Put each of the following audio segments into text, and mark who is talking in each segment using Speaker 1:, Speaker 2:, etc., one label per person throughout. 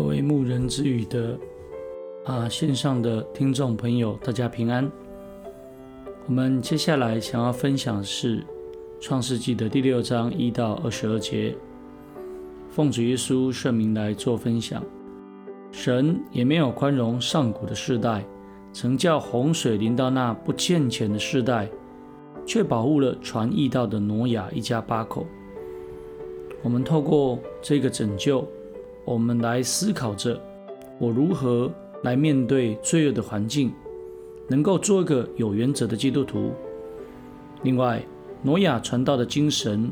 Speaker 1: 各位牧人之语的啊线上的听众朋友，大家平安。我们接下来想要分享是创世纪的第六章一到二十二节，奉主耶稣圣名来做分享。神也没有宽容上古的世代，曾叫洪水临到那不敬虔的世代，却保护了传义道的挪亚一家八口。我们透过这个拯救。我们来思考着，我如何来面对罪恶的环境，能够做一个有原则的基督徒。另外，挪亚传道的精神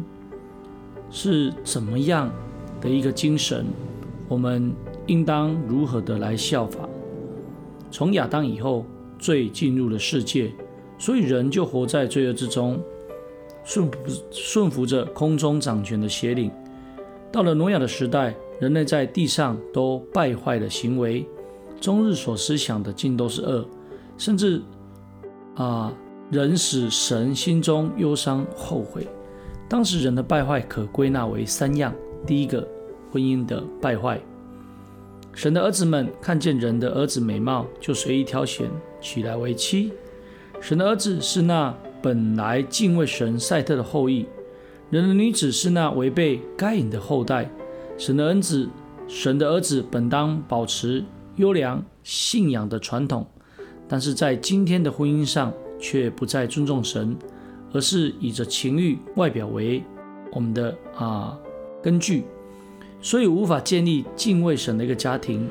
Speaker 1: 是怎么样的一个精神？我们应当如何的来效法？从亚当以后，罪进入了世界，所以人就活在罪恶之中，顺服顺服着空中掌权的邪灵。到了挪亚的时代。人类在地上都败坏的行为，终日所思想的尽都是恶，甚至啊，人使神心中忧伤后悔。当时人的败坏可归纳为三样：第一个，婚姻的败坏。神的儿子们看见人的儿子美貌，就随意挑选，娶来为妻。神的儿子是那本来敬畏神赛特的后裔，人的女子是那违背该隐的后代。神的恩子，神的儿子本当保持优良信仰的传统，但是在今天的婚姻上却不再尊重神，而是以着情欲外表为我们的啊根据，所以无法建立敬畏神的一个家庭。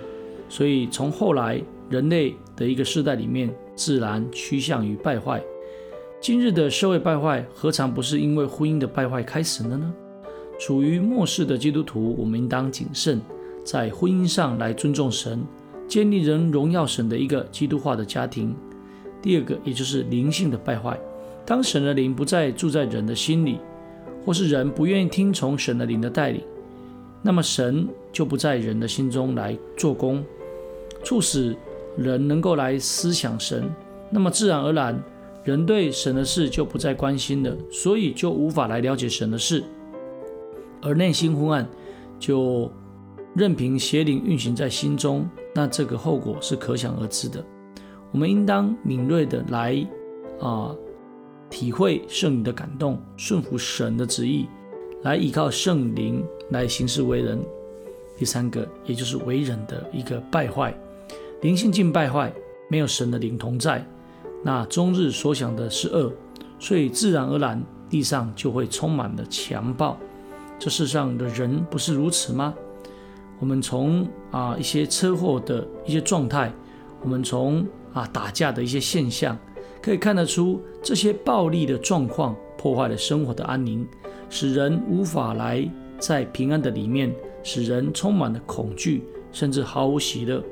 Speaker 1: 所以从后来人类的一个世代里面，自然趋向于败坏。今日的社会败坏，何尝不是因为婚姻的败坏开始了呢？处于末世的基督徒，我们应当谨慎，在婚姻上来尊重神，建立人荣耀神的一个基督化的家庭。第二个，也就是灵性的败坏。当神的灵不再住在人的心里，或是人不愿意听从神的灵的带领，那么神就不在人的心中来做工，促使人能够来思想神。那么自然而然，人对神的事就不再关心了，所以就无法来了解神的事。而内心昏暗，就任凭邪灵运行在心中，那这个后果是可想而知的。我们应当敏锐的来啊，体会圣灵的感动，顺服神的旨意，来依靠圣灵来行事为人。第三个，也就是为人的一个败坏，灵性尽败坏，没有神的灵同在，那终日所想的是恶，所以自然而然地上就会充满了强暴。这世上的人不是如此吗？我们从啊一些车祸的一些状态，我们从啊打架的一些现象，可以看得出这些暴力的状况破坏了生活的安宁，使人无法来在平安的里面，使人充满了恐惧，甚至毫无喜乐。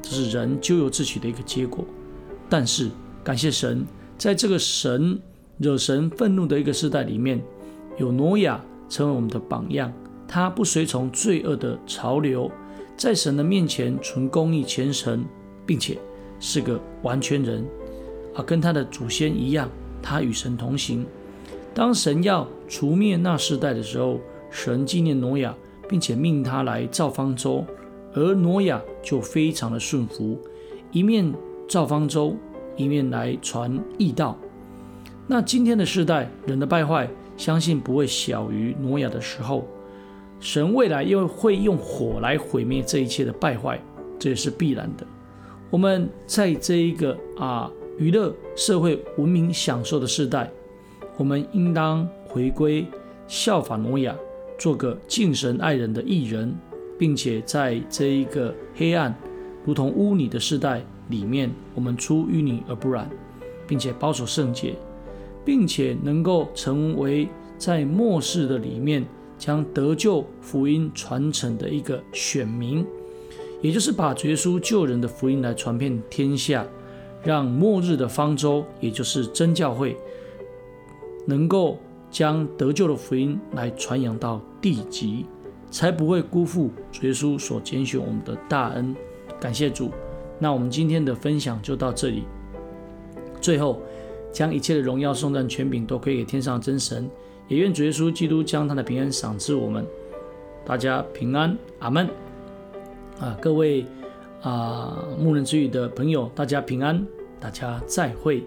Speaker 1: 这是人咎由自取的一个结果。但是感谢神，在这个神惹神愤怒的一个时代里面，有挪亚。成为我们的榜样，他不随从罪恶的潮流，在神的面前存公义虔诚，并且是个完全人，啊，跟他的祖先一样，他与神同行。当神要除灭那世代的时候，神纪念挪亚，并且命他来造方舟，而挪亚就非常的顺服，一面造方舟，一面来传义道。那今天的世代，人的败坏。相信不会小于挪亚的时候，神未来又会用火来毁灭这一切的败坏，这也是必然的。我们在这一个啊娱乐社会文明享受的时代，我们应当回归效法挪亚，做个敬神爱人的艺人，并且在这一个黑暗如同污泥的时代里面，我们出淤泥而不染，并且保守圣洁。并且能够成为在末世的里面将得救福音传承的一个选民，也就是把耶稣救人的福音来传遍天下，让末日的方舟，也就是真教会，能够将得救的福音来传扬到地极，才不会辜负耶稣所拣选我们的大恩。感谢主，那我们今天的分享就到这里，最后。将一切的荣耀、颂赞、权柄都归给天上真神，也愿主耶稣基督将他的平安赏赐我们。大家平安，阿门。啊，各位啊牧人之语的朋友，大家平安，大家再会。